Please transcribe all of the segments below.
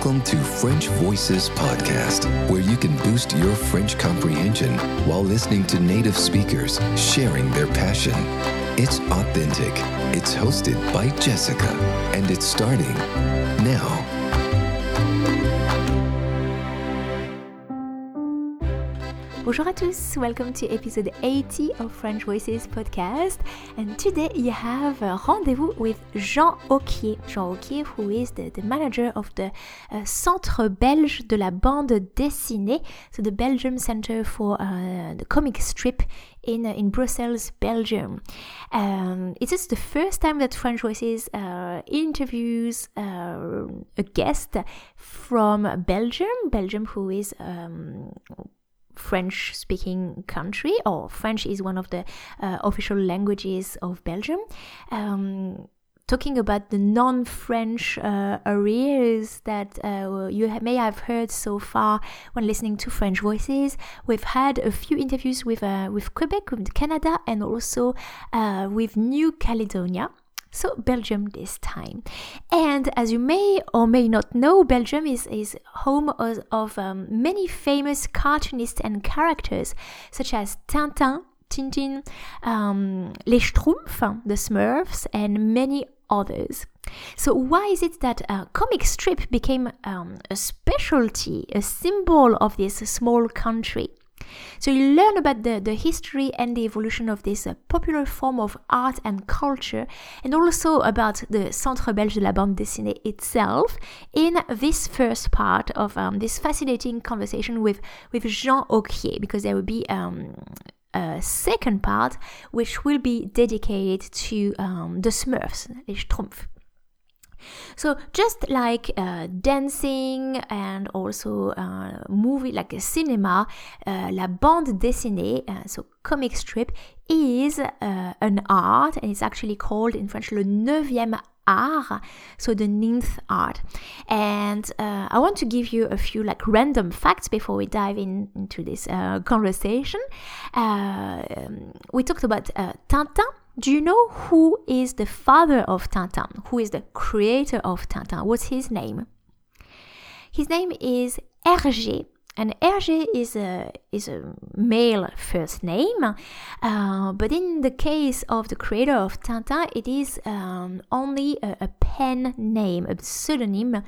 Welcome to French Voices Podcast, where you can boost your French comprehension while listening to native speakers sharing their passion. It's authentic, it's hosted by Jessica, and it's starting now. Bonjour à tous, welcome to episode 80 of French Voices podcast. And today you have a rendezvous with Jean Auquier. Jean Auquier, who is the, the manager of the uh, Centre Belge de la Bande Dessinée, so the Belgium Center for uh, the Comic Strip in uh, in Brussels, Belgium. Um, it is the first time that French Voices uh, interviews uh, a guest from Belgium, Belgium who is um, French speaking country, or French is one of the uh, official languages of Belgium. Um, talking about the non French uh, areas that uh, you may have heard so far when listening to French voices. We've had a few interviews with, uh, with Quebec, with Canada, and also uh, with New Caledonia so Belgium this time. And as you may or may not know, Belgium is, is home of, of um, many famous cartoonists and characters, such as Tintin, Tintin, um, Les Schtroumpfs, the Smurfs, and many others. So why is it that a comic strip became um, a specialty, a symbol of this small country? So you learn about the, the history and the evolution of this uh, popular form of art and culture, and also about the Centre Belge de la Bande Dessinée itself in this first part of um, this fascinating conversation with, with Jean Auquier, because there will be um, a second part which will be dedicated to um, the Smurfs, les Schtroumpfs. So just like uh, dancing and also uh, movie like a cinema, uh, la bande dessinée, uh, so comic strip, is uh, an art and it's actually called in French le neuvième art, so the ninth art. And uh, I want to give you a few like random facts before we dive in into this conversation. Um, we talked about Tintin do you know who is the father of Tintin? Who is the creator of Tintin? What's his name? His name is Hergé. And Hergé is a, is a male first name, uh, but in the case of the creator of Tintin, it is um, only a, a pen name, a pseudonym.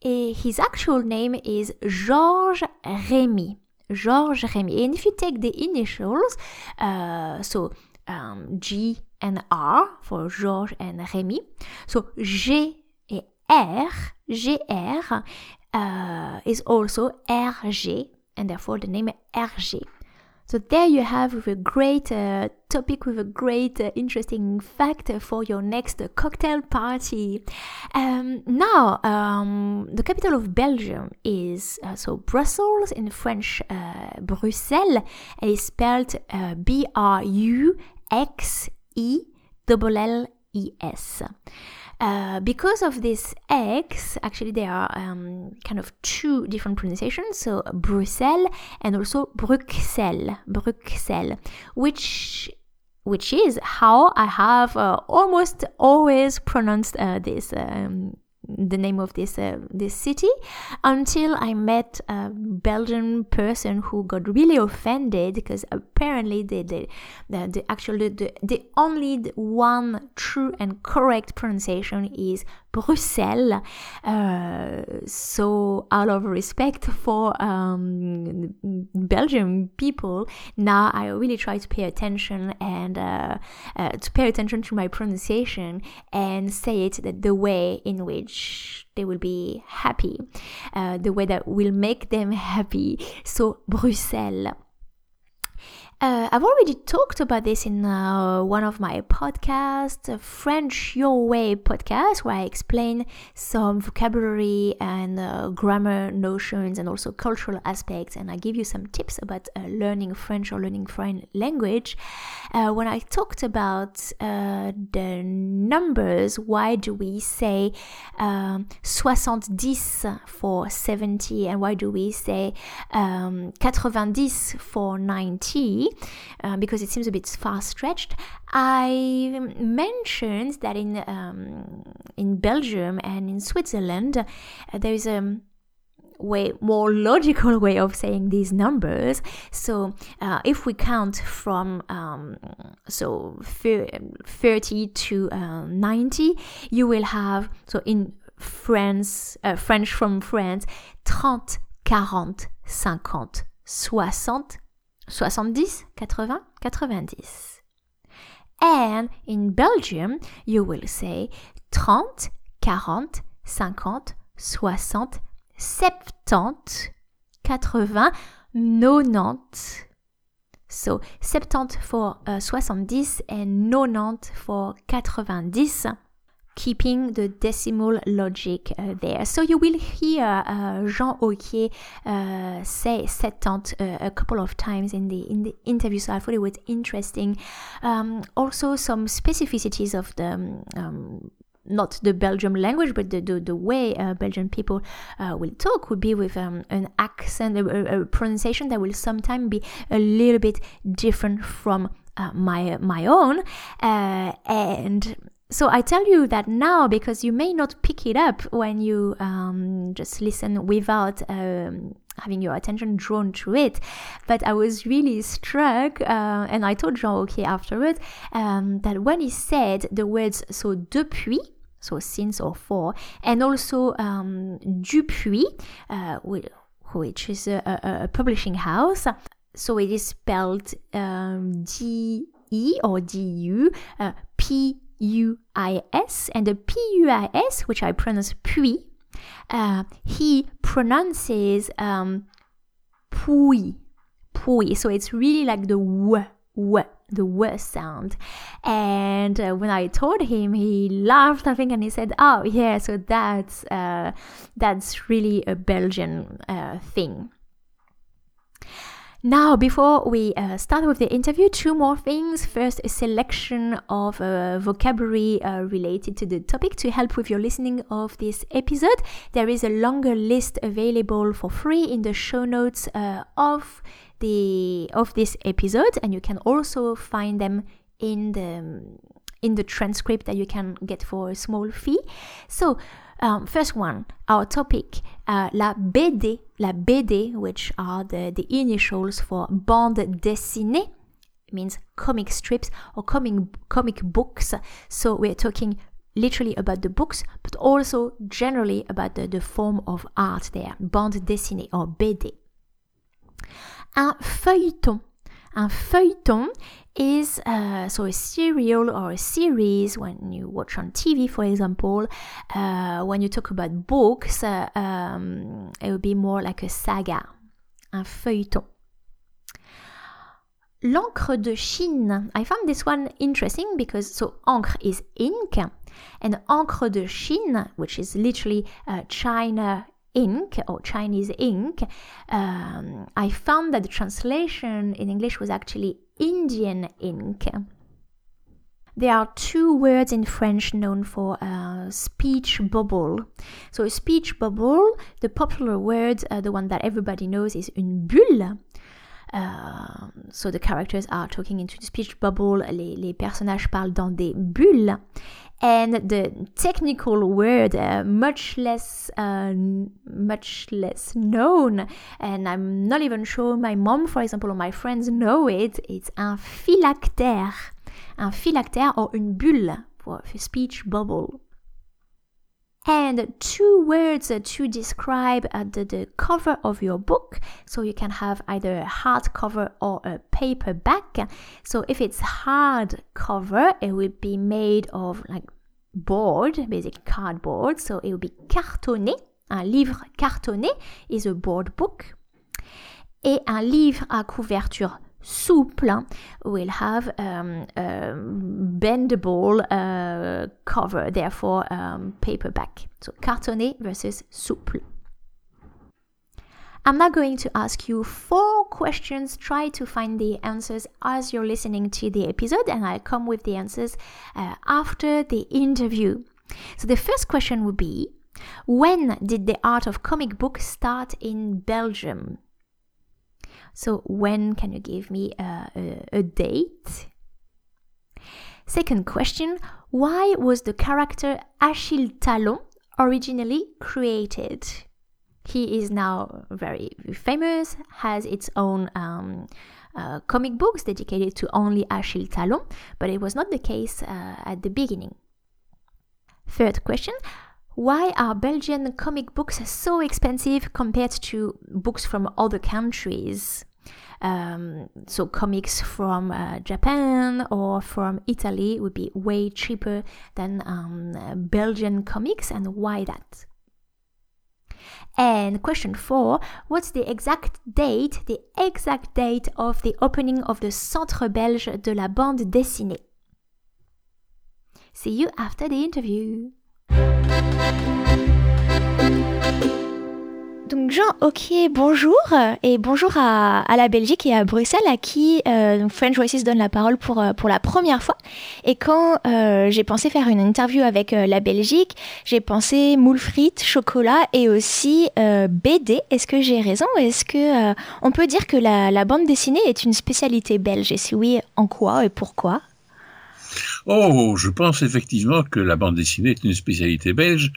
His actual name is Georges Rémy. Georges Rémy. And if you take the initials, uh, so um, G and R for Georges and Rémi. So G et R, GR uh, is also RG, and therefore the name RG. So there you have a great uh, topic with a great uh, interesting fact for your next cocktail party. Um, now, um, the capital of Belgium is uh, so Brussels in French, uh, Bruxelles, and is spelled uh, B R U X E L L E S. Uh, because of this X, actually there are um, kind of two different pronunciations, so Bruxelles and also Bruxelles, Bruxelles, which which is how I have uh, almost always pronounced uh, this um, the name of this uh, this city until I met a Belgian person who got really offended because apparently the the the, the actually the, the only one true and correct pronunciation is Bruxelles. Uh, so, out of respect for um, Belgian people, now I really try to pay attention and uh, uh, to pay attention to my pronunciation and say it the way in which they will be happy, uh, the way that will make them happy. So, Bruxelles. Uh, I've already talked about this in uh, one of my podcasts, French Your Way podcast, where I explain some vocabulary and uh, grammar notions and also cultural aspects, and I give you some tips about uh, learning French or learning foreign language. Uh, when I talked about uh, the numbers, why do we say um, 70 for 70, and why do we say um, 90 for 90? Uh, because it seems a bit far stretched. I mentioned that in um, in Belgium and in Switzerland, uh, there is a way more logical way of saying these numbers. So uh, if we count from um, so 30 to uh, 90, you will have so in France, uh, French from France, 30, 40, 50, 60, 70, 80, 90. And in Belgium, you will say 30, 40, 50, 60, 70, 80, 90. So 70 for uh, 70 and 90 for 90 keeping the decimal logic uh, there. So you will hear uh, Jean Auquier uh, say 70 uh, a couple of times in the in the interview. So I thought it was interesting. Um, also, some specificities of the um, not the Belgium language, but the, the, the way uh, Belgian people uh, will talk would be with um, an accent, a, a, pronunciation that will sometimes be a little bit different from uh, my my own. Uh, and so I tell you that now because you may not pick it up when you um, just listen without um, having your attention drawn to it. But I was really struck, uh, and I told Jean Auquier afterwards um, that when he said the words so depuis, so since or for, and also um, Dupuis, uh, which is a, a, a, publishing house. So it is spelled um, D E or D U uh, P U I S, and the P U I S, which I pronounce puis, uh, he pronounces um, puis, puis. So it's really like the w, w the worst sound. And uh, when I told him, he laughed, I think, and he said, "Oh, yeah, so that's uh, that's really a Belgian uh, thing." Now, before we uh, start with the interview, two more things. First, a selection of uh, vocabulary uh, related to the topic to help with your listening of this episode. There is a longer list available for free in the show notes uh, of the of this episode, and you can also find them in the in the transcript that you can get for a small fee. So, um, first one, our topic, uh, la BD, la BD, which are the, the initials for bande dessinée, means comic strips or comic comic books. So we're talking literally about the books, but also generally about the, the form of art there, bande dessinée or BD. Un feuilleton. Un feuilleton is uh, so a serial or a series when you watch on TV, for example. Uh, when you talk about books, uh, um, it would be more like a saga, un feuilleton. L'encre de Chine. I found this one interesting because so encre is ink, and encre de Chine, which is literally uh, China ink or Chinese ink, um, I found that the translation in English was actually Indian ink. There are two words in French known for uh, speech bubble. So, a speech bubble, the popular word, uh, the one that everybody knows, is une bulle. Uh, so the characters are talking into the speech bubble, les, les personnages parlent dans des bulles. And the technical word uh, much less uh, much less known. And i'm not even sure my mom for example or my friends know it. It's un phylactère. Un phylactère or une bulle for speech bubble and two words to describe uh, the, the cover of your book. So you can have either a hardcover or a paperback. So if it's hard cover, it will be made of like board, basic cardboard. So it will be cartonné. Un livre cartonné is a board book. Et un livre à couverture souple will have um, a bendable uh, cover, therefore um, paperback. So cartonné versus souple. I'm now going to ask you four questions. Try to find the answers as you're listening to the episode, and I'll come with the answers uh, after the interview. So, the first question would be When did the art of comic book start in Belgium? So, when can you give me a, a, a date? Second question Why was the character Achille Talon originally created? He is now very famous, has its own um, uh, comic books dedicated to only Achille Talon, but it was not the case uh, at the beginning. Third question Why are Belgian comic books so expensive compared to books from other countries? Um, so comics from uh, Japan or from Italy would be way cheaper than um, Belgian comics, and why that? And question four, what's the exact date, the exact date of the opening of the Centre Belge de la Bande Dessinée? See you after the interview. Donc Jean, ok, bonjour et bonjour à, la Belgique et à Bruxelles à qui euh, French Voices donne la parole pour, euh, pour la première fois. Et quand euh, j'ai pensé faire une interview avec la Belgique, j'ai pensé moule frites, chocolat et aussi BD. Est-ce que j'ai raison Est-ce que on peut dire que la, la bande dessinée est une spécialité belge? Et si oui, en quoi et pourquoi? Oh, je pense effectivement que la bande dessinée est une spécialité belge,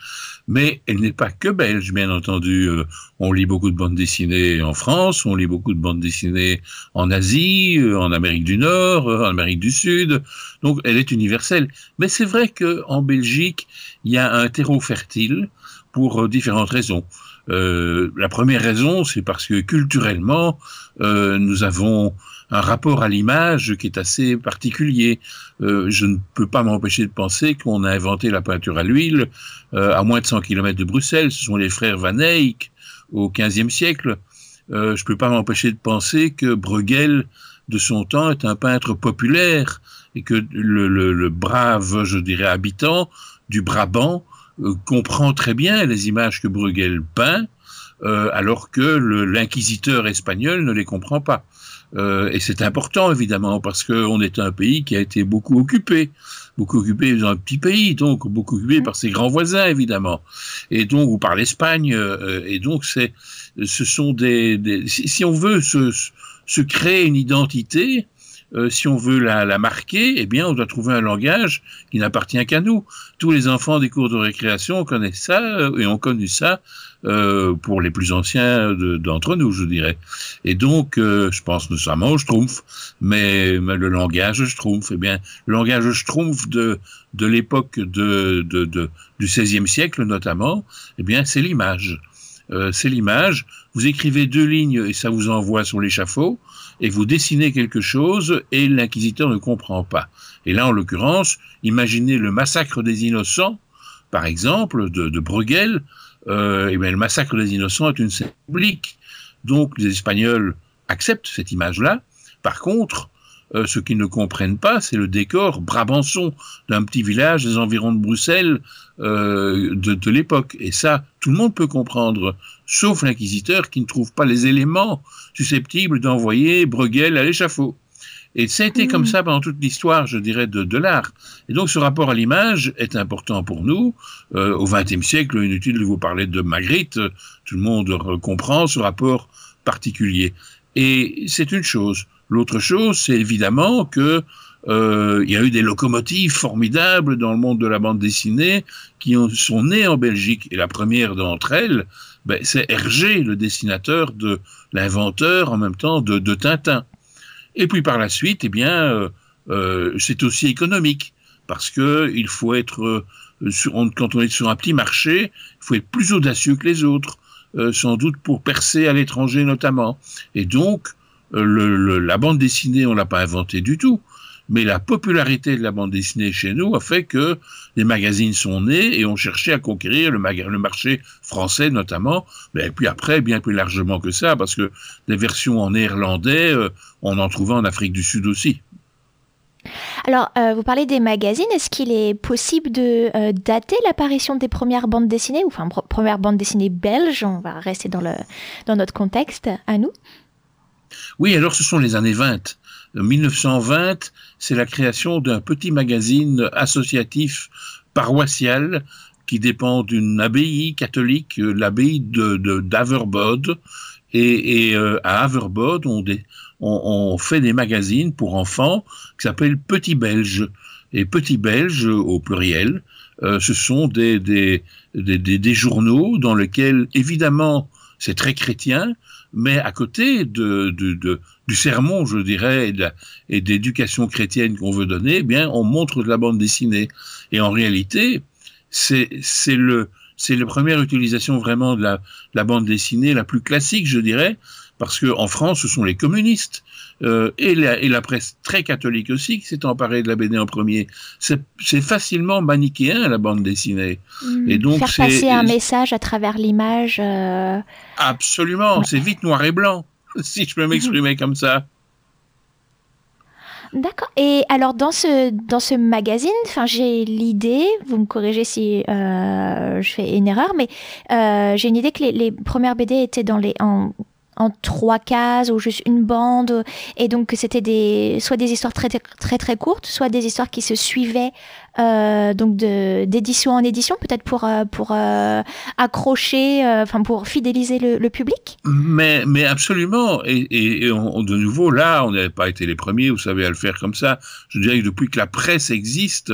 mais elle n'est pas que belge, bien entendu. Euh, on lit beaucoup de bandes dessinées en France, on lit beaucoup de bandes dessinées en Asie, euh, en Amérique du Nord, euh, en Amérique du Sud. Donc, elle est universelle. Mais c'est vrai qu'en Belgique, il y a un terreau fertile pour différentes raisons. la première raison, c'est parce que culturellement, nous avons un rapport à l'image qui est assez particulier. Euh, je ne peux pas m'empêcher de penser qu'on a inventé la peinture à l'huile euh, à moins de 100 km de Bruxelles. Ce sont les frères Van Eyck au XVe siècle. Euh, je ne peux pas m'empêcher de penser que Bruegel, de son temps, est un peintre populaire et que le, le, le brave, je dirais, habitant du Brabant comprend très bien les images que Bruegel peint, alors que l'inquisiteur espagnol ne les comprend pas. Euh, et c'est important évidemment parce qu'on est un pays qui a été beaucoup occupé, beaucoup occupé dans un petit pays, donc beaucoup occupé par ses grands voisins évidemment, et donc ou par l'Espagne. Euh, et donc c'est, ce sont des, des si, on veut se, se créer une identité, euh, si on veut la, la, marquer, eh bien, on doit trouver un langage qui n'appartient qu'à nous. Tous les enfants des cours de récréation connaissent ça euh, et ont connu ça euh, pour les plus anciens d'entre nous, je dirais. Et donc, euh, je pense notamment au Schtroumpf, mais, mais, le langage Schtroumpf, eh bien, le langage Schtroumpf de, de l'époque de, de, de, du XVIe siècle notamment, eh bien, c'est l'image. Euh, c'est l'image. Vous écrivez deux lignes et ça vous envoie sur l'échafaud, et vous dessinez quelque chose et l'inquisiteur ne comprend pas. Et là, en l'occurrence, imaginez le massacre des innocents, par exemple, de, Bruegel. Euh, et bien, le massacre des innocents est une scène publique. Donc, les Espagnols acceptent cette image-là. Par contre, euh, ce qu'ils ne comprennent pas, c'est le décor brabançon d'un petit village des environs de Bruxelles euh, de, de l'époque. Et ça, tout le monde peut comprendre, sauf l'inquisiteur qui ne trouve pas les éléments susceptibles d'envoyer Bruegel à l'échafaud. Et ça a été comme mmh. ça pendant toute l'histoire, je dirais, de, de l'art. Et donc ce rapport à l'image est important pour nous. Euh, au XXe siècle, inutile de vous parler de Magritte, tout le monde comprend ce rapport particulier. Et c'est une chose. L'autre chose, c'est évidemment que euh, il y a eu des locomotives formidables dans le monde de la bande dessinée qui ont, sont nées en Belgique. Et la première d'entre elles, ben, c'est Hergé, le dessinateur de l'inventeur en même temps de, de, Tintin. Et puis par la suite, eh bien, euh, euh, c'est aussi économique parce que il faut être euh, sur, quand on est sur un petit marché, il faut être plus audacieux que les autres, euh, sans doute pour percer à l'étranger notamment. Et donc euh, la bande dessinée, on l'a pas inventée du tout. Mais la popularité de la bande dessinée chez nous a fait que les magazines sont nés et ont cherché à conquérir le, marché français notamment, mais puis après bien plus largement que ça, parce que les versions en néerlandais, euh, on en trouvait en Afrique du Sud aussi. Alors, euh, vous parlez des magazines. Est-ce qu'il est possible de dater l'apparition des premières bandes dessinées, ou enfin premières bandes dessinées belges On va rester dans notre contexte à nous? Oui, alors ce sont les années 20. 1920, c'est la création d'un petit magazine associatif paroissial qui dépend d'une abbaye catholique, euh, l'abbaye de. Et, euh, à Averbode, on, fait des magazines pour enfants qui s'appellent Petit Belge. Et Petit Belge au pluriel, ce sont des, journaux dans lesquels, évidemment, c'est très chrétien, mais à côté de, de, de du sermon, je dirais, et d'éducation chrétienne qu'on veut donner, eh bien, on montre de la bande dessinée. Et en réalité, c'est le c'est la première utilisation vraiment de la, la, bande dessinée la plus classique, je dirais, parce que en France, ce sont les communistes euh, et, la, et, la, presse très catholique aussi qui s'est emparée de la BD en premier. C'est facilement manichéen la bande dessinée. Hmm. et donc faire passer un message à travers l'image. Euh... Absolument, c'est vite noir et blanc, si je peux m'exprimer comme ça. D'accord. Et alors dans ce dans ce magazine, enfin j'ai l'idée, vous me corrigez si euh, je fais une erreur, mais j'ai une idée que les, les, premières BD étaient dans les en en trois cases ou juste une bande. Et donc c'était des soit des histoires très très très courtes soit des histoires qui se suivaient euh, donc d'édition en édition peut-être pour euh, pour euh, accrocher enfin pour fidéliser le, public. Mais mais absolument. Et, et, de nouveau là on n'avait pas été les premiers vous savez à le faire comme ça. Je dirais que depuis que la presse existe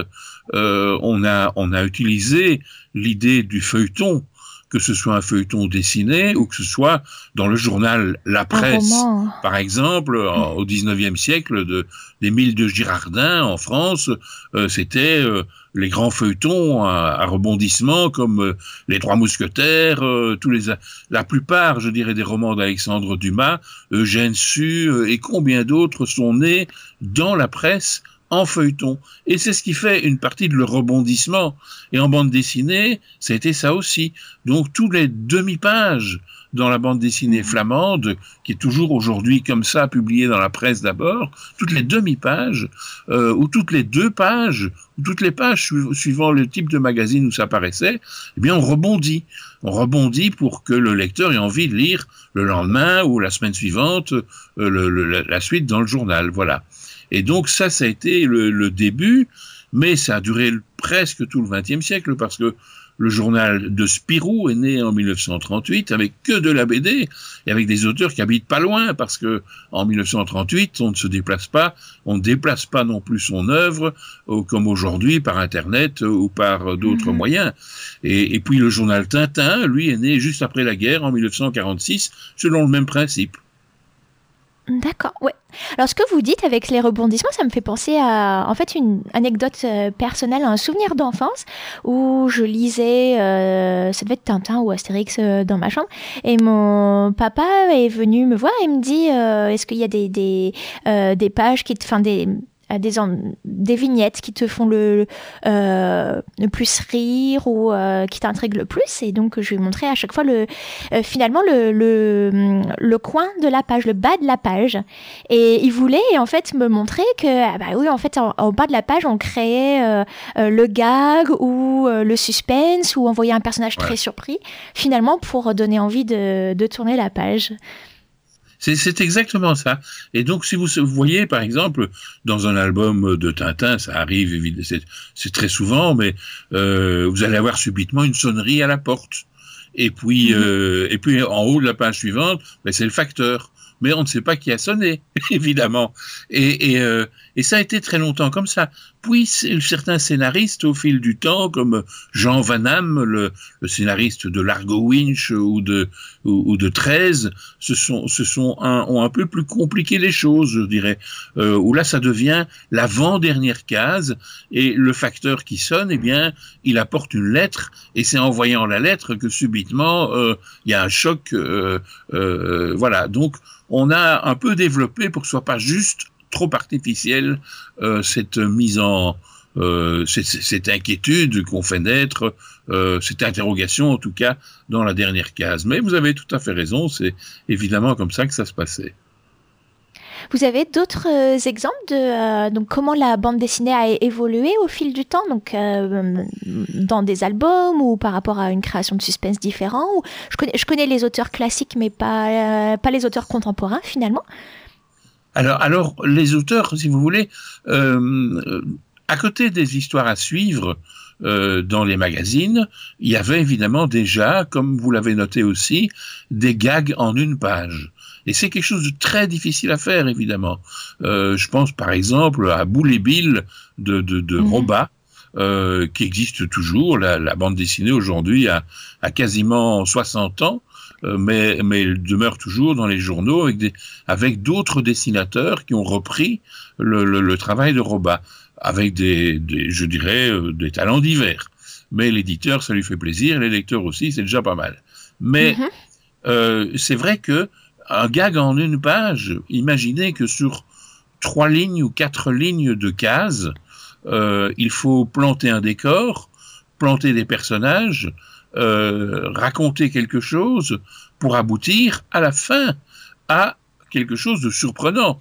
on a on a utilisé l'idée du feuilleton que ce soit un feuilleton dessiné ou que ce soit dans le journal La Presse, par exemple, au 19e siècle, de, d'Émile de Girardin en France, euh, c'était euh, les grands feuilletons à, rebondissement comme euh, Les Trois Mousquetaires, tous les, la plupart, je dirais, des romans d'Alexandre Dumas, Eugène Sue et combien d'autres sont nés dans la presse en feuilleton. Et c'est ce qui fait une partie de le rebondissement. Et en bande dessinée, c'était ça aussi. Donc tous les demi-pages dans la bande dessinée mmh. flamande, qui est toujours aujourd'hui comme ça publiée dans la presse d'abord, toutes les demi-pages, euh, ou toutes les deux pages, ou toutes les pages suivant le type de magazine où ça apparaissait, eh bien on rebondit. On rebondit pour que le lecteur ait envie de lire le lendemain ou la semaine suivante euh, la suite dans le journal. Voilà. Et donc ça, ça a été le, début, mais ça a duré presque tout le XXe siècle parce que le journal de Spirou est né en 1938 avec que de la BD et avec des auteurs qui habitent pas loin parce que en 1938 on ne se déplace pas, on ne déplace pas non plus son œuvre euh, comme aujourd'hui par internet euh, ou par d'autres mhm. moyens. Et, et, puis le journal Tintin, lui, est né juste après la guerre en 1946 selon le même principe. D'accord, ouais. Alors ce que vous dites avec les rebondissements, ça me fait penser à en fait une anecdote euh, personnelle, un souvenir d'enfance où je lisais, euh, ça devait être Tintin ou Astérix euh, dans ma chambre, et mon papa est venu me voir et me dit est-ce qu'il y a des des, pages qui, des des, des vignettes qui te font le, euh, le plus rire ou euh, qui t'intriguent le plus. Et donc, je vais montrer à chaque fois le, euh, finalement le, le, le, coin de la page, le bas de la page. Et il voulait en fait me montrer que, ah bah oui, en fait, en, bas de la page, on créait le gag ou le suspense ou envoyer un personnage très surpris, finalement, pour donner envie de, de tourner la page. C'est exactement ça. Et donc, si vous voyez, par exemple, dans un album de Tintin, ça arrive, c'est très souvent, mais euh, vous allez avoir subitement une sonnerie à la porte. Et puis, mmh. euh, et puis en haut de la page suivante, ben, c'est le facteur mais on ne sait pas qui a sonné, évidemment. Et, et, euh, et, ça a été très longtemps comme ça. Puis certains scénaristes, au fil du temps, comme Jean Van Damme, le, scénariste de Largo Winch ou de, ou, de 13, se sont, sont un, ont un peu plus compliqué les choses, je dirais. Euh, où là, ça devient l'avant-dernière case, et le facteur qui sonne, eh bien, il apporte une lettre, et c'est en voyant la lettre que subitement, euh, il y a un choc. Euh, euh voilà. Donc, on a un peu développé pour que ce soit pas juste trop artificiel euh, cette mise en euh, cette, inquiétude qu'on fait naître, euh, cette interrogation en tout cas dans la dernière case. Mais vous avez tout à fait raison, c'est évidemment comme ça que ça se passait. Vous avez d'autres exemples de donc comment la bande dessinée a évolué au fil du temps, donc euh, dans des albums ou par rapport à une création de suspense différent? je, connais, je connais les auteurs classiques, mais pas, pas les auteurs contemporains finalement. Alors, alors, les auteurs, si vous voulez, à côté des histoires à suivre, dans les magazines, il y avait évidemment déjà, comme vous l'avez noté aussi, des gags en une page. Et c'est quelque chose de très difficile à faire, évidemment. Euh, je pense par exemple à Boule Bill de, de, de mhm. Roba, euh, qui existe toujours. La, la bande dessinée aujourd'hui a, a, quasiment 60 ans, euh, mais, mais elle demeure toujours dans les journaux avec, des, avec d'autres dessinateurs qui ont repris le, le, le travail de Roba, avec des, des je dirais, euh, des talents divers. Mais l'éditeur, ça lui fait plaisir, les lecteurs aussi, c'est déjà pas mal. Mais mhm. euh, c'est vrai que un gag en une page, imaginez que sur trois lignes ou quatre lignes de cases, euh, il faut planter un décor, planter des personnages, euh, raconter quelque chose pour aboutir à la fin à quelque chose de surprenant.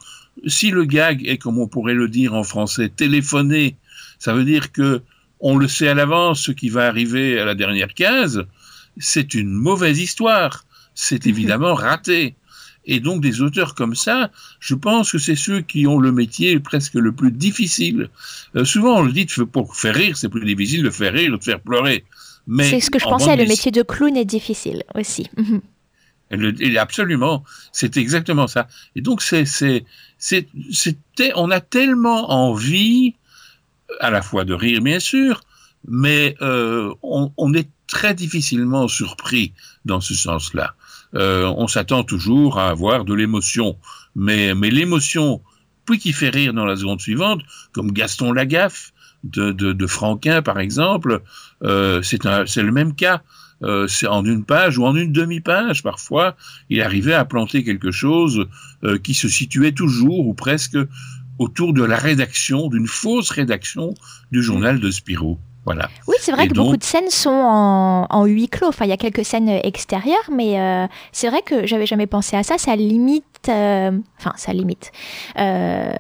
Si le gag est, comme on pourrait le dire en français, téléphoné, ça veut dire que on le sait à l'avance ce qui va arriver à la dernière case, c'est une mauvaise histoire. C'est évidemment raté. Et donc des auteurs comme ça, je pense que c'est ceux qui ont le métier presque le plus difficile. Euh, souvent on le dit, pour faire rire, c'est plus difficile de faire rire ou de faire pleurer. C'est ce que je pensais, le métier de clown est difficile aussi. Mhm. absolument, c'est exactement ça. Et donc c'est, c'est, c'était, on a tellement envie, à la fois de rire bien sûr, mais euh, on, on, est très difficilement surpris dans ce sens-là. Euh, on s'attend toujours à avoir de l'émotion, mais, mais l'émotion, puis qui fait rire dans la seconde suivante, comme Gaston Lagaffe de, de, de Franquin par exemple, c'est le même cas. Euh, en une page ou en une demi-page parfois, il arrivait à planter quelque chose euh, qui se situait toujours ou presque autour de la rédaction, d'une fausse rédaction du journal de Spirou. Oui, c'est vrai que beaucoup de scènes sont en, huis clos. Enfin, il y a quelques scènes extérieures, mais euh, c'est vrai que j'avais jamais pensé à ça. Ça limite, euh, enfin, ça limite. Euh,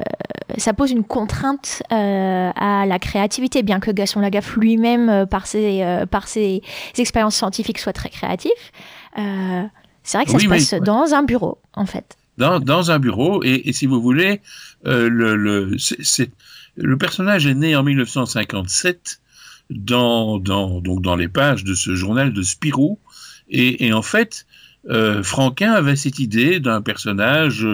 ça pose une contrainte à la créativité, bien que Gaston Lagaffe lui-même, par ses, par ses expériences scientifiques, soit très créatif. c'est vrai que ça se passe dans un bureau, en fait. Dans, dans un bureau, et, et, si vous voulez, le, le, le personnage est né en 1957 dans, donc dans les pages de ce journal de Spirou. Et, en fait, euh, Franquin avait cette idée d'un personnage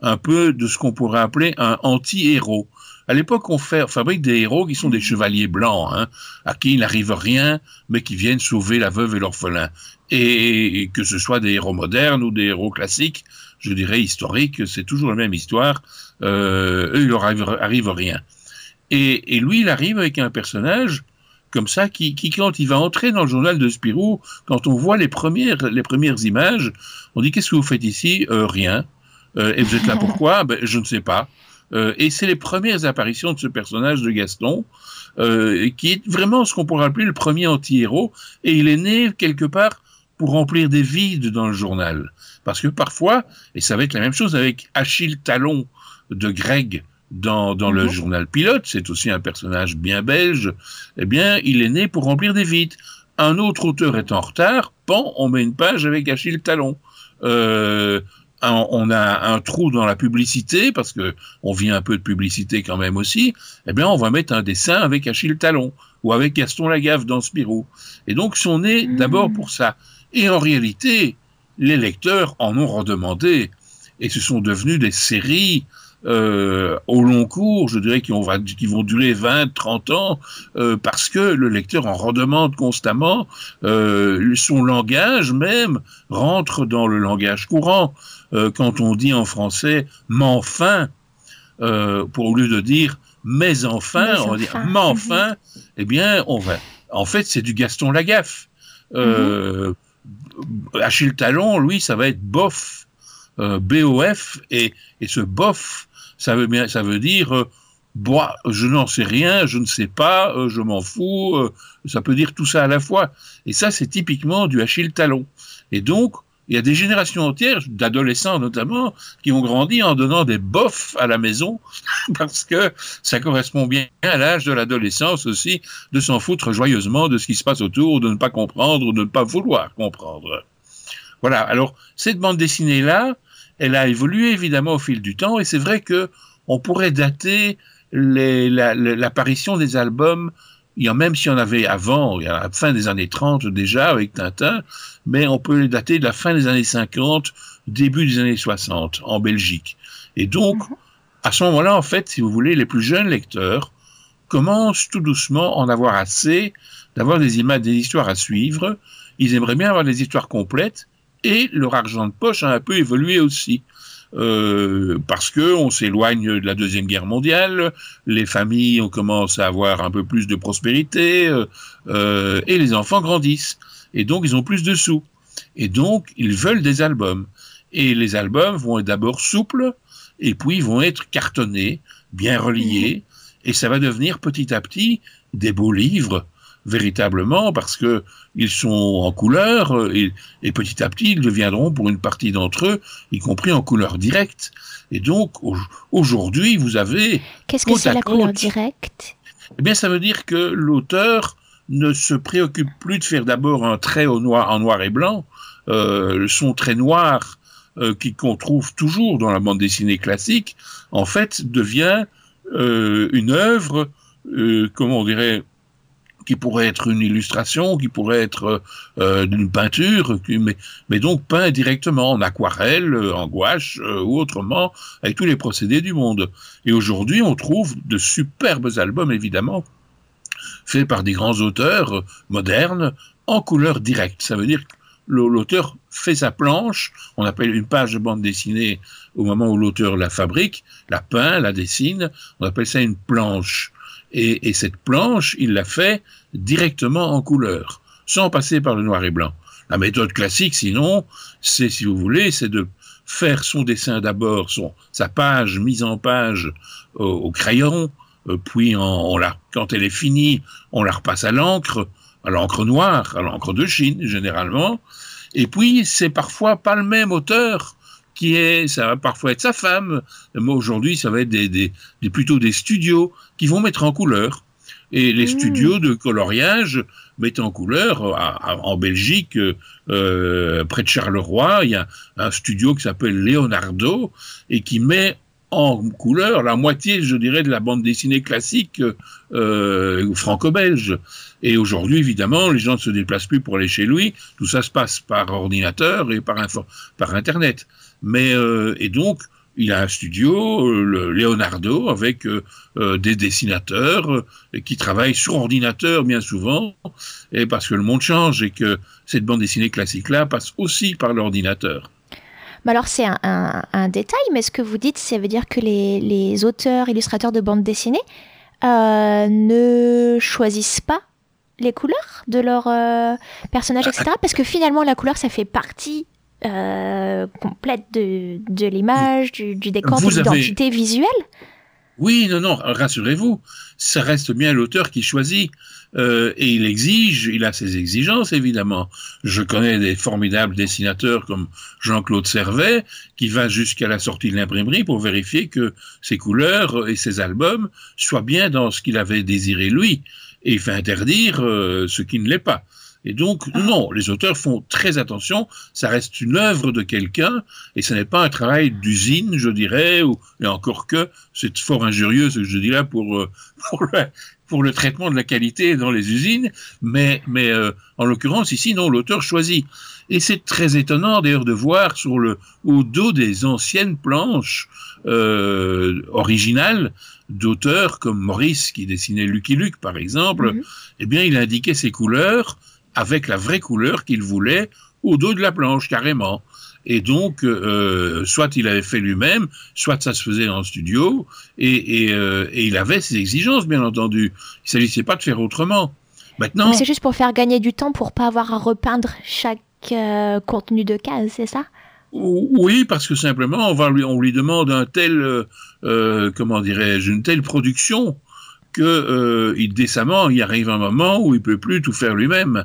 un peu de ce qu'on pourrait appeler un anti-héros. À l'époque, on, fabrique des héros qui sont des chevaliers blancs, hein, à qui il n'arrive rien, mais qui viennent sauver la veuve et l'orphelin. Et, que ce soit des héros modernes ou des héros classiques, je dirais historiques, c'est toujours la même histoire. Euh, eux, il leur arrive, rien. Et, lui, il arrive avec un personnage comme ça qui, qui, quand il va entrer dans le journal de Spirou, quand on voit les premières, les premières images, on dit qu'est-ce que vous faites ici? Euh, Rien. Euh, et vous êtes là pourquoi? Ben, Je ne sais pas. Euh, et c'est les premières apparitions de ce personnage de Gaston, qui est vraiment ce qu'on pourrait appeler le premier anti-héros, et il est né quelque part pour remplir des vides dans le journal. Parce que parfois, et ça va être la même chose avec Achille Talon de Greg, dans, dans le mhm. journal Pilote, c'est aussi un personnage bien belge, eh bien, il est né pour remplir des vides. Un autre auteur est en retard, pan, on met une page avec Achille Talon. Euh, on a un trou dans la publicité, parce que on vient un peu de publicité quand même aussi, eh bien, on va mettre un dessin avec Achille Talon, ou avec Gaston Lagaffe dans Spirou. Et donc, sont nés mhm. d'abord pour ça. Et en réalité, les lecteurs en ont redemandé. Et ce sont devenus des séries euh, au long cours, je dirais, qui, qui vont durer 20, 30 ans, euh, parce que le lecteur en redemande constamment. Euh, son langage même rentre dans le langage courant. Euh, quand on dit en français « m'enfin pour au lieu de dire « mais enfin », on va dire « m'enfin eh bien, on va... En fait, c'est du Gaston Lagaffe. Mm Achille Talon, lui, ça va être bof. BOF et, et ce bof ça veut ça veut dire euh, je n'en sais rien, je ne sais pas, euh, je m'en fous. Euh, ça peut dire tout ça à la fois. Et ça, c'est typiquement du Achille Talon. Et donc, il y a des générations entières, d'adolescents notamment, qui ont grandi en donnant des bofs à la maison, parce que ça correspond bien à l'âge de l'adolescence aussi, de s'en foutre joyeusement de ce qui se passe autour, de ne pas comprendre, de ne pas vouloir comprendre. Voilà. Alors, cette bande dessinée-là, elle a évolué évidemment au fil du temps et c'est vrai que on pourrait dater l'apparition des albums même s'il y en avait avant, à la fin des années 30 déjà avec Tintin, mais on peut les dater de la fin des années 50, début des années 60 en Belgique. Et donc, mhm. à ce moment-là, en fait, si vous voulez, les plus jeunes lecteurs commencent tout doucement à en avoir assez d'avoir des images, des histoires à suivre. Ils aimeraient bien avoir des histoires complètes et leur argent de poche a un peu évolué aussi. Euh, parce que on s'éloigne de la deuxième guerre mondiale, les familles on commence à avoir un peu plus de prospérité euh, euh, et les enfants grandissent. Et donc ils ont plus de sous. Et donc ils veulent des albums. Et les albums vont être d'abord souples et puis vont être cartonnés, bien reliés et ça va devenir petit à petit des beaux livres véritablement parce que ils sont en couleur euh, et, petit à petit ils deviendront pour une partie d'entre eux, y compris en couleur directe. Et donc aujourd'hui vous avez qu'est-ce que c'est la couleur directe? Eh bien ça veut dire que l'auteur ne se préoccupe plus de faire d'abord un trait au noir en noir et blanc, euh, son trait noir euh, qu'on trouve toujours dans la bande dessinée classique, en fait devient euh, une œuvre, comment on dirait, qui pourrait être une illustration, qui pourrait être euh, d'une peinture, mais, donc peint directement en aquarelle, euh, en gouache euh, ou autrement, avec tous les procédés du monde. Et aujourd'hui, on trouve de superbes albums, évidemment, faits par des grands auteurs modernes, en couleur directe. Ça veut dire que l'auteur fait sa planche, on appelle une page de bande dessinée au moment où l'auteur la fabrique, la peint, la dessine, on appelle ça une planche. Et, cette planche, il l'a fait directement en couleur, sans passer par le noir et blanc. La méthode classique, sinon, c'est, si vous voulez, c'est de faire son dessin d'abord, son, sa page mise en page au, crayon, euh, puis quand elle est finie, on la repasse à l'encre, à l'encre noire, à l'encre de Chine généralement. Et puis c'est parfois pas le même auteur qui est, ça va parfois être sa femme. Moi aujourd'hui, ça va être des, des, plutôt des studios qui vont mettre en couleur. Et les mmh. studios de coloriage mettent en couleur. en Belgique, euh, près de Charleroi, il y a un studio qui s'appelle Leonardo et qui met en couleur la moitié, je dirais, de la bande dessinée classique euh, franco-belge. Et aujourd'hui, évidemment, les gens ne se déplacent plus pour aller chez lui. Tout ça se passe par ordinateur et par, par Internet. Mais euh, et donc, il a un studio, euh, le Leonardo, avec euh, des dessinateurs qui travaillent sur ordinateur bien souvent, et parce que le monde change et que cette bande dessinée classique-là passe aussi par l'ordinateur. Mais alors c'est un, détail, mais ce que vous dites, ça veut dire que les auteurs, illustrateurs de bande dessinée ne choisissent pas les couleurs de leurs personnages, etc. Parce que finalement, la couleur, ça fait partie euh, complète de, de l'image, du, décor, de l'identité visuelle? Oui, non, non, rassurez-vous, ça reste bien l'auteur qui choisit. Euh, et il exige, il a ses exigences évidemment. Je connais des formidables dessinateurs comme Jean-Claude Servet qui va jusqu'à la sortie de l'imprimerie pour vérifier que ses couleurs et ses albums soient bien dans ce qu'il avait désiré lui. Et il fait interdire euh, ce qui ne l'est pas. Et donc, non, les auteurs font très attention, ça reste une œuvre de quelqu'un, et ce n'est pas un travail d'usine, je dirais, ou, et encore que, c'est fort injurieux ce que je dis là pour, euh, pour, le, pour le traitement de la qualité dans les usines, mais, mais euh, en l'occurrence, ici, non, l'auteur choisit. Et c'est très étonnant d'ailleurs de voir sur le, au dos des anciennes planches euh, originales d'auteurs comme Maurice qui dessinait Lucky Luke par exemple, mhm. eh bien il indiquait ses couleurs avec la vraie couleur qu'il voulait au dos de la planche, carrément. Et donc, euh, soit il avait fait lui-même, soit ça se faisait en studio, et, euh, il avait ses exigences, bien entendu. Il s'agissait pas de faire autrement. Maintenant, c'est juste pour faire gagner du temps, pour pas avoir à repeindre chaque euh, contenu de case, c'est ça? Oui, parce que simplement, on, va lui, on lui demande un tel, comment dirais-je, une telle production que euh, décemment, il arrive un moment où il peut plus tout faire lui-même.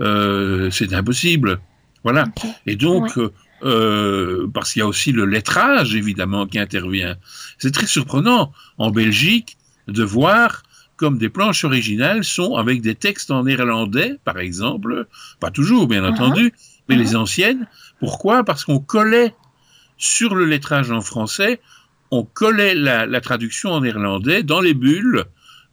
Euh, c'est impossible. Voilà. Et donc, euh, parce qu'il y a aussi le lettrage, évidemment, qui intervient. C'est très surprenant en Belgique de voir comme des planches originales sont avec des textes en néerlandais, par exemple, pas toujours, bien uh-huh. entendu, mais les uh-huh. anciennes. Pourquoi? Parce qu'on collait sur le lettrage en français, on collait la, la traduction en néerlandais dans les bulles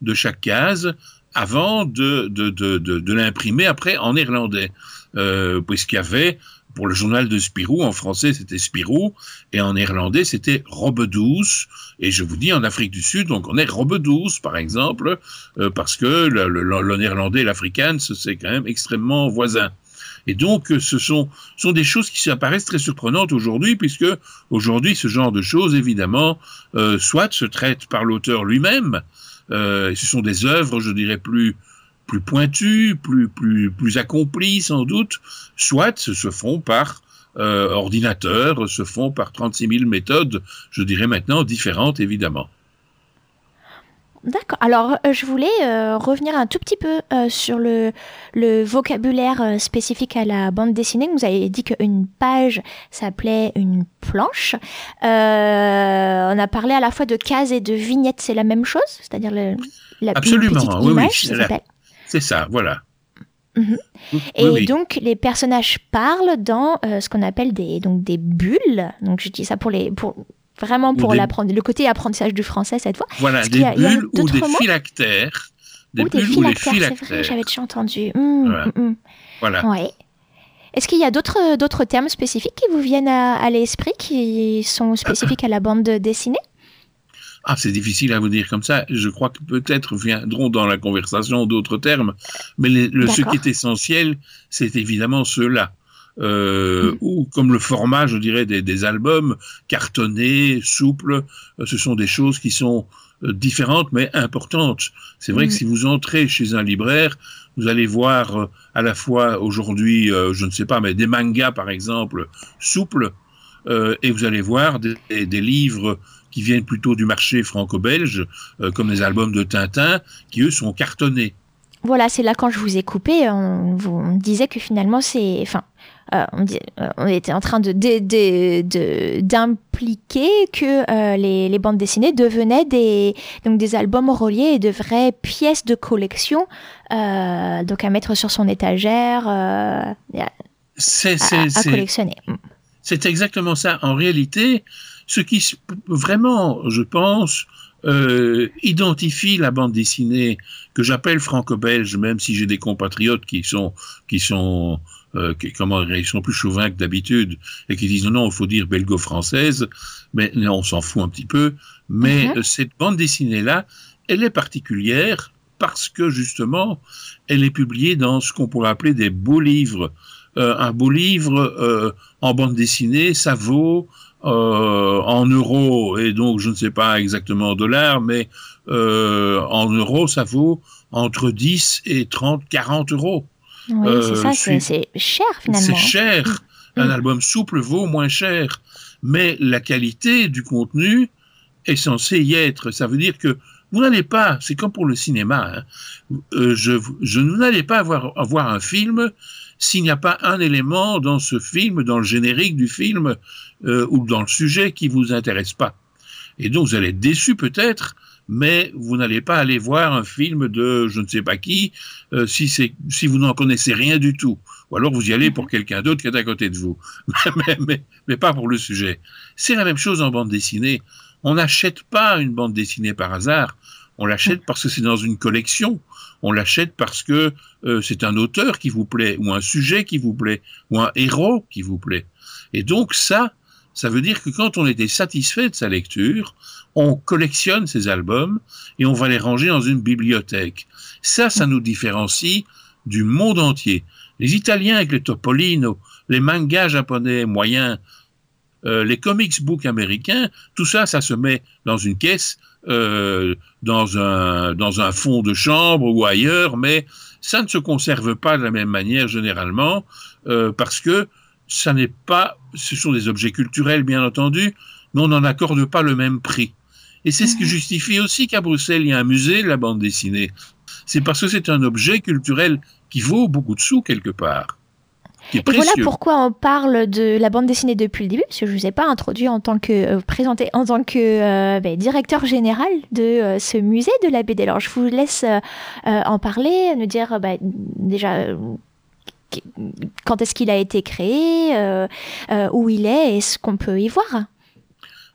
de chaque case avant de, de, de, de, l'imprimer après en néerlandais, euh, puisqu'il y avait pour le journal de Spirou, en français c'était Spirou, et en néerlandais c'était Robe douce, et je vous dis en Afrique du Sud, donc on est Robe douce par exemple, euh, parce que le, néerlandais et l'afrikaans c'est quand même extrêmement voisin. Et donc, ce sont, sont des choses qui apparaissent très surprenantes aujourd'hui, puisque aujourd'hui, ce genre de choses, évidemment, euh, soit se traitent par l'auteur lui-même, euh, ce sont des œuvres, je dirais, plus plus pointues, plus plus plus accomplies sans doute, soit se font par euh, ordinateur, se font par 36 000 méthodes, je dirais maintenant différentes évidemment. D'accord. Alors, euh, je voulais euh, revenir un tout petit peu euh, sur le, le vocabulaire spécifique à la bande dessinée. Vous avez dit qu'une page s'appelait une planche. on a parlé à la fois de cases et de vignettes. C'est la même chose? C'est-à-dire la Absolument, petite oui, image, oui, C'est ça, voilà. Mhm. Et donc les personnages parlent dans ce qu'on appelle des donc des bulles. Donc je dis ça pour les pour Vraiment pour le côté apprentissage du français cette fois. Voilà, des bulles ou des phylactères. Des ou des phylactères, c'est vrai, j'avais déjà entendu. Mmh, voilà. Mmh, mmh. voilà. Ouais. Est-ce qu'il y a d'autres, d'autres termes spécifiques qui vous viennent à, l'esprit, qui sont spécifiques à la bande dessinée? Ah, c'est difficile à vous dire comme ça. Je crois que peut-être viendront dans la conversation d'autres termes, mais le, ce qui est essentiel, c'est évidemment ceux-là. Euh, mm. ou comme le format, je dirais, des, des albums cartonnés, souples. Euh, ce sont des choses qui sont euh, différentes mais importantes. C'est vrai que mm. si vous entrez chez un libraire, vous allez voir à la fois aujourd'hui, je ne sais pas, mais des mangas par exemple, souples, et vous allez voir des, des, livres qui viennent plutôt du marché franco-belge, comme les albums de Tintin, qui eux sont cartonnés. Voilà, c'est là quand je vous ai coupé, on, vous, on disait que finalement c'est, enfin, euh, euh, on, était en train de, d'impliquer que euh, les, bandes dessinées devenaient des, donc des albums reliés et de vraies pièces de collection, donc à mettre sur son étagère, à, collectionner. C'est exactement ça. En réalité, ce qui vraiment, je pense, identifie la bande dessinée que j'appelle franco-belge, même si j'ai des compatriotes qui sont qui sont euh, qui, comment ils sont plus chauvins que d'habitude et qui disent non, non, il faut dire belgo-française, mais on s'en fout un petit peu. Mais mhm. euh, cette bande dessinée-là, elle est particulière parce que justement, elle est publiée dans ce qu'on pourrait appeler des beaux livres. Euh, un beau livre euh, en bande dessinée, ça vaut euh, en euros, et donc je ne sais pas exactement en dollars, mais en euros, ça vaut entre 10 et 30, 40 euros. Oui, c'est ça, c'est cher finalement. C'est cher. Mm. Un album souple vaut moins cher. Mais la qualité du contenu est censée y être. Ça veut dire que vous n'allez pas, c'est comme pour le cinéma, hein, euh, je, je n'allez pas avoir, avoir un film s'il n'y a pas un élément dans ce film, dans le générique du film euh, ou dans le sujet qui vous intéresse pas. Et donc vous allez être déçu peut-être, mais vous n'allez pas aller voir un film de je ne sais pas qui euh, si c'est si vous n'en connaissez rien du tout. Ou alors vous y allez pour mhm. quelqu'un d'autre qui est à côté de vous, mais, mais, mais pas pour le sujet. C'est la même chose en bande dessinée. On n'achète pas une bande dessinée par hasard. On l'achète parce que c'est dans une collection. On l'achète parce que euh, c'est un auteur qui vous plaît, ou un sujet qui vous plaît, ou un héros qui vous plaît. Et donc ça, ça veut dire que quand on était satisfait de sa lecture, on collectionne ces albums et on va les ranger dans une bibliothèque. Ça, ça nous différencie du monde entier. Les Italiens avec les Topolino, les mangas japonais moyens, euh, les comics books américains, tout ça, ça se met dans une caisse, euh, dans un fond de chambre ou ailleurs, mais ça ne se conserve pas de la même manière généralement euh, parce que ça n'est pas, ce sont des objets culturels bien entendu, mais on n'en accorde pas le même prix. Et c'est ce qui mhm. justifie aussi qu'à Bruxelles, il y a un musée de la bande dessinée. C'est parce que c'est un objet culturel qui vaut beaucoup de sous quelque part. Et voilà pourquoi on parle de la bande dessinée depuis le début, parce que je ne vous ai pas introduit en tant que euh, présenté en tant que euh, ben, directeur général de euh, ce musée de la BD. Alors je vous laisse en parler, nous dire ben, déjà quand est-ce qu'il a été créé, euh, euh, où il est et ce qu'on peut y voir?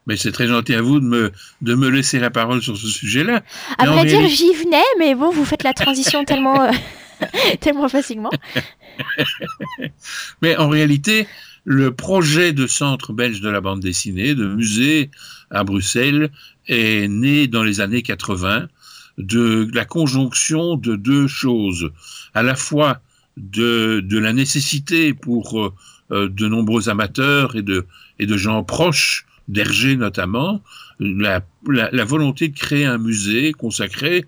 Mais c'est très gentil à vous de me, de me laisser la parole sur ce sujet-là. À vrai dire, j'y venais, mais bon, vous faites la transition tellement, euh, tellement facilement. mais en réalité, le projet de centre belge de la bande dessinée, de musée à Bruxelles, est né dans les années 80 de la conjonction de deux choses. À la fois de, la nécessité pour euh, euh, de nombreux amateurs et de, et de gens proches d'Hergé notamment, la, la, volonté de créer un musée consacré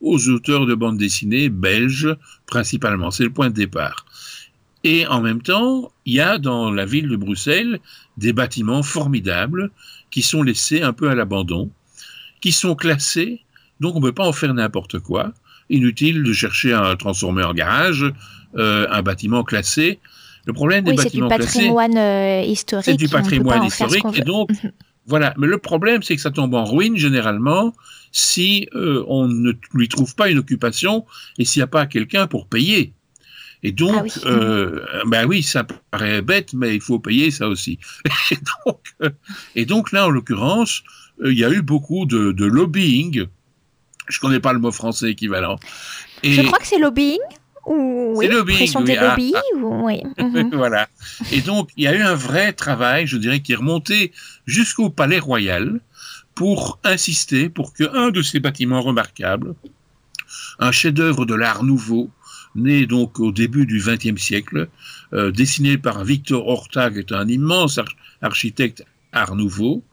aux auteurs de bande dessinée belges principalement. C'est le point de départ. Et en même temps, il y a dans la ville de Bruxelles des bâtiments formidables qui sont laissés un peu à l'abandon, qui sont classés, donc on ne peut pas en faire n'importe quoi. Inutile de chercher à transformer en garage un bâtiment classé. Le problème des bâtiments classés, c'est du patrimoine euh, historique. C'est du patrimoine historique, et donc voilà. Mais le problème, c'est que ça tombe en ruine généralement si euh, on ne lui trouve pas une occupation et s'il n'y a pas quelqu'un pour payer. Et donc, ah oui. Euh, ben oui, ça paraît bête, mais il faut payer ça aussi. Et donc, euh, et donc là, en l'occurrence, euh, il y a eu beaucoup de, de lobbying. Je connais pas le mot français équivalent. Et Je crois que c'est lobbying. Ou oui, lobbying, pression des ah, lobbies, ah. ou, oui. Mhm. voilà. Et donc, il y a eu un vrai travail, je dirais, qui est remonté jusqu'au Palais Royal pour insister pour qu'un de ces bâtiments remarquables, un chef-d'œuvre de l'art nouveau, né donc au début du XXe siècle, euh, dessiné par Victor Horta, qui est un immense architecte art nouveau,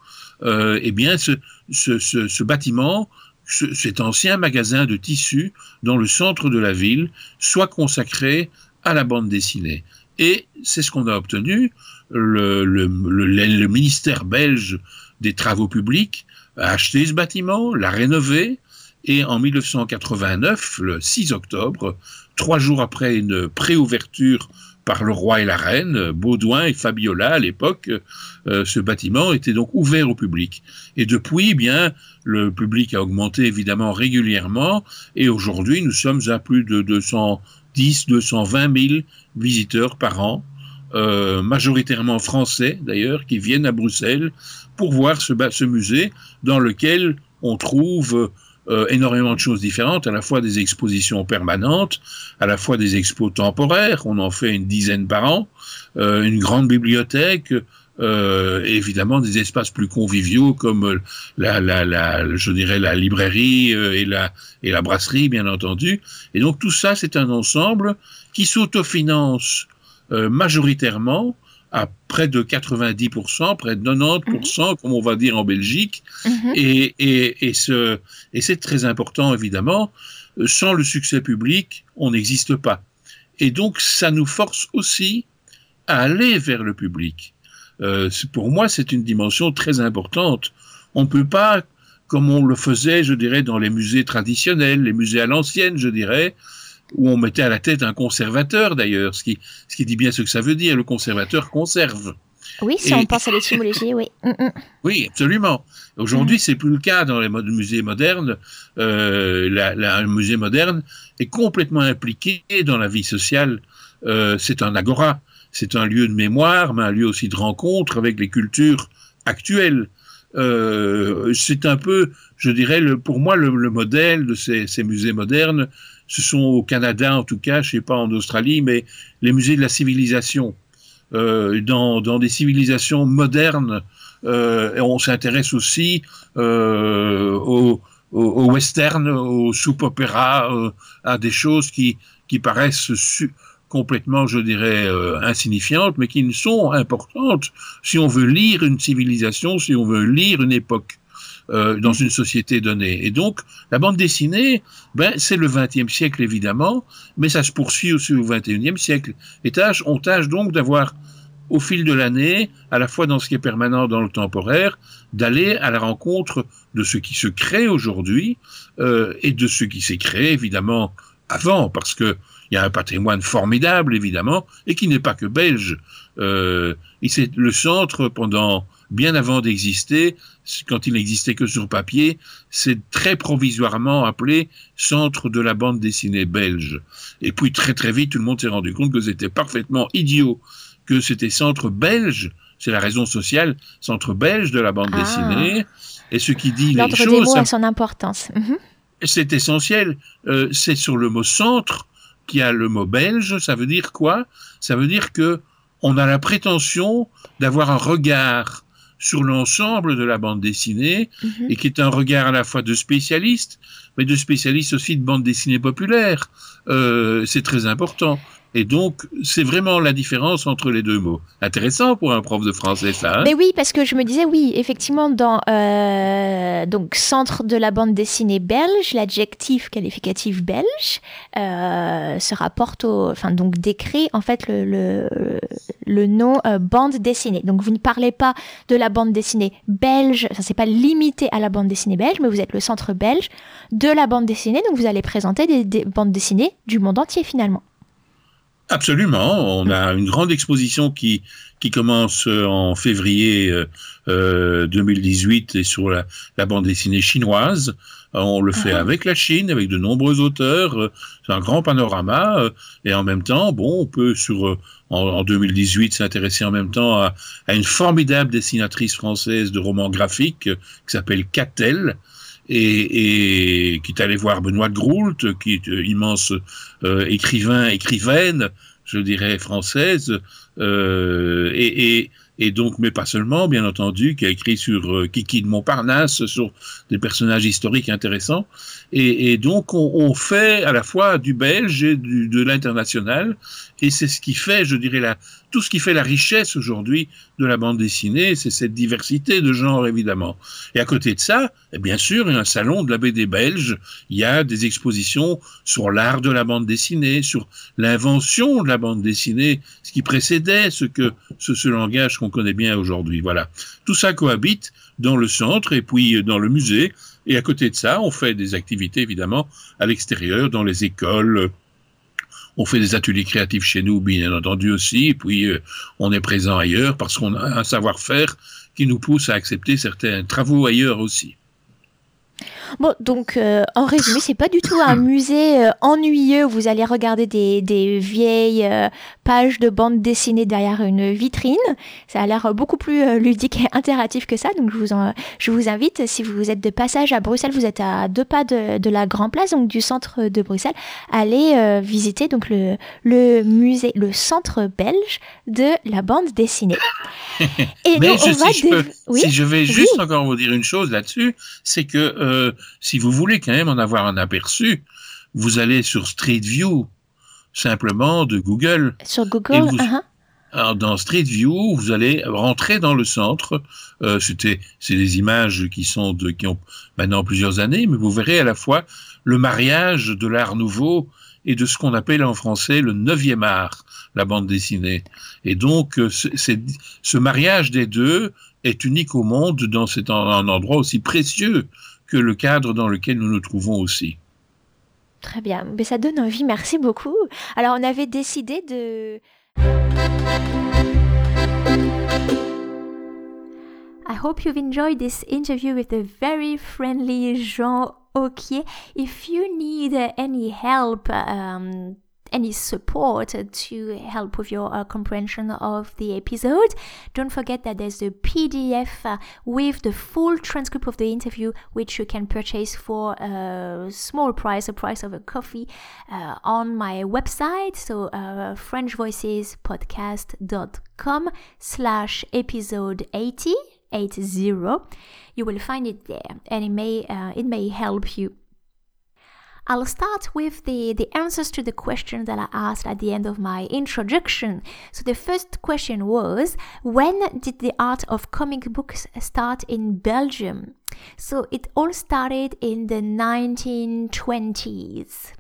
euh, eh bien, ce, ce, ce, ce bâtiment, cet ancien magasin de tissus dans le centre de la ville, soit consacré à la bande dessinée. Et c'est ce qu'on a obtenu. Le, le, ministère belge des travaux publics a acheté ce bâtiment, l'a rénové, et en 1989, le 6 octobre, trois jours après une préouverture par le roi et la reine, Baudouin et Fabiola à l'époque, euh, ce bâtiment était donc ouvert au public. Et depuis, eh bien, le public a augmenté évidemment régulièrement, et aujourd'hui, nous sommes à plus de 210, 220 000 visiteurs par an, euh, majoritairement français d'ailleurs, qui viennent à Bruxelles pour voir ce, ce musée dans lequel on trouve euh, énormément de choses différentes, à la fois des expositions permanentes, à la fois des expos temporaires, on en fait une dizaine par an, euh, une grande bibliothèque, euh, évidemment des espaces plus conviviaux comme la, je dirais la librairie et la et la brasserie bien entendu. Et donc tout ça c'est un ensemble qui s'autofinance majoritairement à près de 90%, près de 90%, comme on va dire en Belgique. Mhm. Et, et, et, ce, et c'est très important, évidemment. Sans le succès public, on n'existe pas. Et donc, ça nous force aussi à aller vers le public. Euh, pour moi, c'est une dimension très importante. On ne peut pas, comme on le faisait, je dirais, dans les musées traditionnels, les musées à l'ancienne, je dirais, où on mettait à la tête un conservateur d'ailleurs, ce qui, ce qui dit bien ce que ça veut dire, le conservateur conserve. Oui, si on pense à l'étymologie, oui. Mm, mm. Oui, absolument. Aujourd'hui, mm. c'est plus le cas dans les musées modernes. Euh, la, la, un musée moderne est complètement impliqué dans la vie sociale. Euh, c'est un agora, c'est un lieu de mémoire, mais un lieu aussi de rencontre avec les cultures actuelles. Euh, c'est un peu, je dirais, le, pour moi, le, le modèle de ces, ces musées modernes, ce sont au Canada en tout cas, je sais pas en Australie, mais les musées de la civilisation. Euh, dans, des civilisations modernes, euh, on s'intéresse aussi euh, au, western, au soup opéra, euh, à des choses qui, paraissent complètement, je dirais, insignifiantes, mais qui sont importantes si on veut lire une civilisation, si on veut lire une époque. Euh, dans une société donnée. Et donc, la bande dessinée, ben, c'est le XXe siècle évidemment, mais ça se poursuit aussi au XXIe siècle. Et tâche, on tâche donc d'avoir, au fil de l'année, à la fois dans ce qui est permanent, dans le temporaire, d'aller à la rencontre de ce qui se crée aujourd'hui euh, et de ce qui s'est créé évidemment avant, parce que il y a un patrimoine formidable évidemment et qui n'est pas que belge. Euh, c'est le centre pendant bien avant d'exister, quand il n'existait que sur papier, c'est très provisoirement appelé Centre de la bande dessinée belge. Et puis très très vite, tout le monde s'est rendu compte que c'était parfaitement idiot, que c'était Centre belge c'est la raison sociale, centre belge de la bande Ah. dessinée. Et ce qui dit les L'ordre des choses, mots a son importance. Mhm. c'est essentiel. Euh, c'est sur le mot centre qu'il y a le mot belge. Ça veut dire quoi? Ça veut dire que on a la prétention d'avoir un regard sur l'ensemble de la bande dessinée Mhm. et qui est un regard à la fois de spécialiste, mais de spécialiste aussi de bande dessinée populaire. Euh, c'est très important. Et donc, c'est vraiment la différence entre les deux mots. Intéressant pour un prof de français, ça. hein? Mais oui, parce que je me disais, oui, effectivement, dans euh, donc centre de la bande dessinée belge, l'adjectif qualificatif belge euh, se rapporte au, enfin donc décrit en fait le le, nom euh, bande dessinée. Donc vous ne parlez pas de la bande dessinée belge, enfin c'est pas limité à la bande dessinée belge, mais vous êtes le centre belge de la bande dessinée, donc vous allez présenter des bandes dessinées du monde entier finalement. Absolument. On a une grande exposition qui, qui commence euh, en février euh, euh, 2018 et sur la, la bande dessinée chinoise. Euh, On le fait Ah. avec la Chine, avec de nombreux auteurs. Euh, C'est un grand panorama. euh, Et en même temps, bon, on peut sur euh, en, en 2018 s'intéresser en même temps à, à une formidable dessinatrice française de romans graphiques euh, qui s'appelle Catel. Et, et qui est allé voir Benoît Groult, qui est euh, immense euh, écrivain, écrivaine, je dirais française, euh, et, et, et donc, mais pas seulement, bien entendu, qui a écrit sur euh, Kiki de Montparnasse, sur des personnages historiques intéressants. Et, et donc, on, on fait à la fois du belge et du, de l'international, et c'est ce qui fait, je dirais, tout ce qui fait la richesse aujourd'hui de la bande dessinée, c'est cette diversité de genres, évidemment. Et à côté de ça, eh bien sûr, il y a un salon de la BD belge, il y a des expositions sur l'art de la bande dessinée, sur l'invention de la bande dessinée, ce qui précédait ce que ce, ce langage qu'on connaît bien aujourd'hui. Voilà, tout ça cohabite dans le centre et puis dans le musée. Et à côté de ça, on fait des activités évidemment à l'extérieur, dans les écoles. On fait des ateliers créatifs chez nous, bien entendu aussi. Et puis euh, on est présent ailleurs parce qu'on a un savoir-faire qui nous pousse à accepter certains travaux ailleurs aussi. Bon, donc euh, en résumé, c'est pas du tout un musée euh, ennuyeux où vous allez regarder des, des vieilles euh, pages de bande dessinée derrière une vitrine. Ça a l'air beaucoup plus euh, ludique et interactif que ça. Donc je vous, en- je vous invite, si vous êtes de passage à Bruxelles, vous êtes à deux pas de, de la Grand Place, donc du centre de Bruxelles, allez euh, visiter donc le, le musée, le centre belge de la bande dessinée. Et Mais donc, je- on va si, je peux- oui si je vais juste Oui. encore vous dire une chose là-dessus, c'est que euh, si vous voulez quand même en avoir un aperçu, vous allez sur Street View, simplement de Google. sur Google. vous- uh-huh. Alors, dans Street View, vous allez rentrer dans le centre. Euh, c'était, c'est des images qui sont de, qui ont maintenant plusieurs années, mais vous verrez à la fois le mariage de l'art nouveau et de ce qu'on appelle en français le neuvième art, la bande dessinée. Et donc, euh, ce mariage des deux est unique au monde dans cet un endroit aussi précieux que le cadre dans lequel nous nous trouvons aussi. Très bien, mais ça donne envie, merci beaucoup. Alors on avait décidé de... I hope you've enjoyed this interview with the very friendly Jean Auquier. If you need any help, um, any support to help with your uh, comprehension of the episode, don't forget that there's the PDF uh, with the full transcript of the interview, which you can purchase for a small price, a price of a coffee, uh, on my website. So, uh, FrenchVoicesPodcast.com slash episode 80, 80. You will find it there, and it may uh, it may help you. I'll start with the, the answers to the question that I asked at the end of my introduction. So, the first question was When did the art of comic books start in Belgium? So, it all started in the 1920s.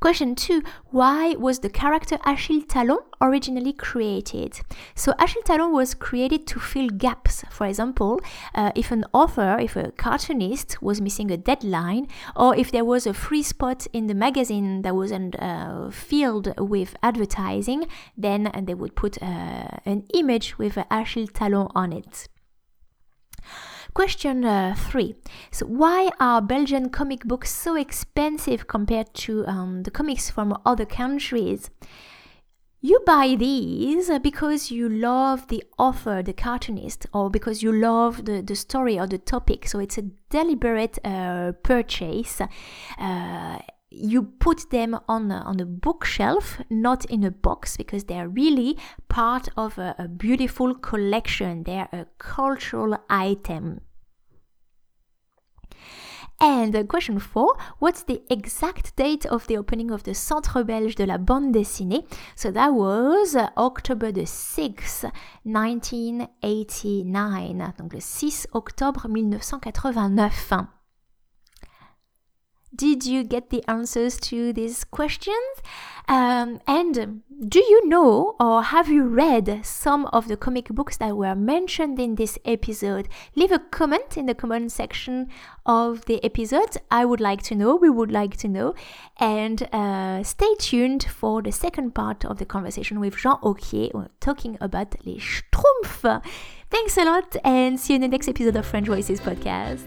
Question two Why was the character Achille Talon originally created? So, Achille Talon was created to fill gaps. For example, uh, if an author, if a cartoonist was missing a deadline, or if there was a free spot in the magazine that wasn't uh, filled with advertising, then they would put uh, an image with Achille Talon on it. Question uh, three. So, why are Belgian comic books so expensive compared to um, the comics from other countries? you buy these because you love the author, the cartoonist, or because you love the, the story or the topic. So it's a deliberate uh, purchase. Uh, you put them on a, on a bookshelf, not in a box, because they're really part of a, a beautiful collection. They're a cultural item. And question 4, what's the exact date of the opening of the Centre Belge de la Bande Dessinée? So that was October the 6th, 1989. Donc le 6 octobre 1989. Did you get the answers to these questions? Um, and do you know or have you read some of the comic books that were mentioned in this episode? Leave a comment in the comment section of the episode. I would like to know, we would like to know. And uh, stay tuned for the second part of the conversation with Jean Auquier talking about les Schtroumpfs. Thanks a lot and see you in the next episode of French Voices podcast.